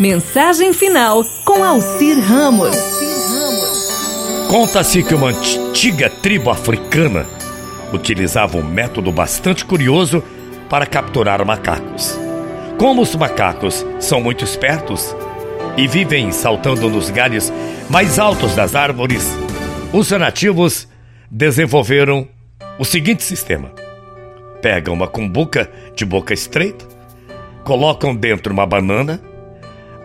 Mensagem final com Alcir Ramos. Conta-se que uma antiga tribo africana utilizava um método bastante curioso para capturar macacos. Como os macacos são muito espertos e vivem saltando nos galhos mais altos das árvores, os nativos desenvolveram o seguinte sistema: pegam uma cumbuca de boca estreita, colocam dentro uma banana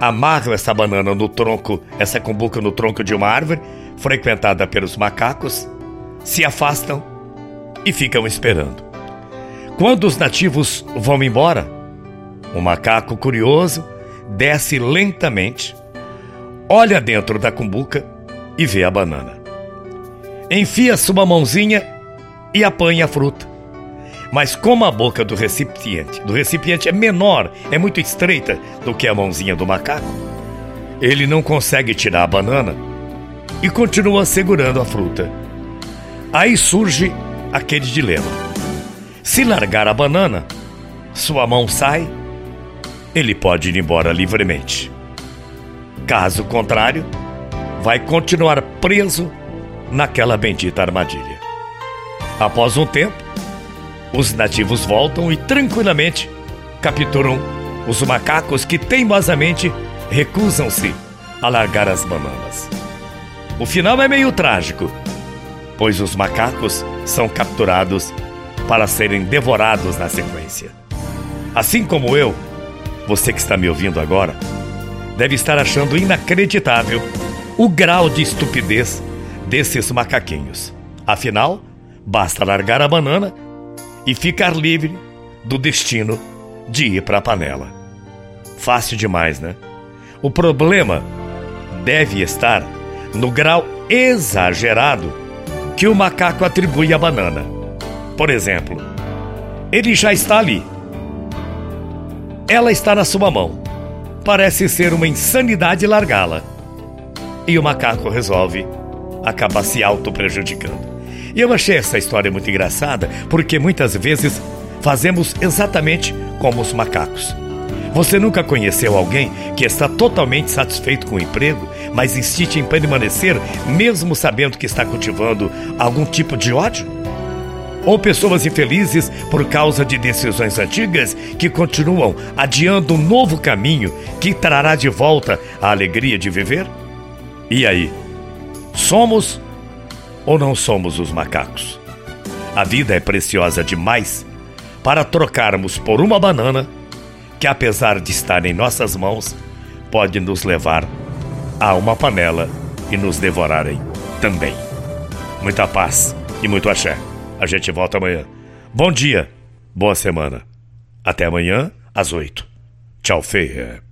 amarram essa banana no tronco, essa cumbuca no tronco de uma árvore, frequentada pelos macacos, se afastam e ficam esperando. Quando os nativos vão embora, o macaco curioso desce lentamente, olha dentro da cumbuca e vê a banana. Enfia sua mãozinha e apanha a fruta. Mas como a boca do recipiente, do recipiente é menor, é muito estreita do que a mãozinha do macaco, ele não consegue tirar a banana e continua segurando a fruta. Aí surge aquele dilema. Se largar a banana, sua mão sai, ele pode ir embora livremente. Caso contrário, vai continuar preso naquela bendita armadilha. Após um tempo, os nativos voltam e tranquilamente capturam os macacos que teimosamente recusam-se a largar as bananas. O final é meio trágico, pois os macacos são capturados para serem devorados na sequência. Assim como eu, você que está me ouvindo agora, deve estar achando inacreditável o grau de estupidez desses macaquinhos. Afinal, basta largar a banana e ficar livre do destino de ir para a panela. Fácil demais, né? O problema deve estar no grau exagerado que o macaco atribui à banana. Por exemplo, ele já está ali. Ela está na sua mão. Parece ser uma insanidade largá-la. E o macaco resolve acabar se auto-prejudicando. E eu achei essa história muito engraçada porque muitas vezes fazemos exatamente como os macacos. Você nunca conheceu alguém que está totalmente satisfeito com o emprego, mas insiste em permanecer mesmo sabendo que está cultivando algum tipo de ódio? Ou pessoas infelizes por causa de decisões antigas que continuam adiando um novo caminho que trará de volta a alegria de viver? E aí? Somos ou não somos os macacos? A vida é preciosa demais para trocarmos por uma banana que, apesar de estar em nossas mãos, pode nos levar a uma panela e nos devorarem também. Muita paz e muito axé. A gente volta amanhã. Bom dia, boa semana. Até amanhã, às oito. Tchau, feia.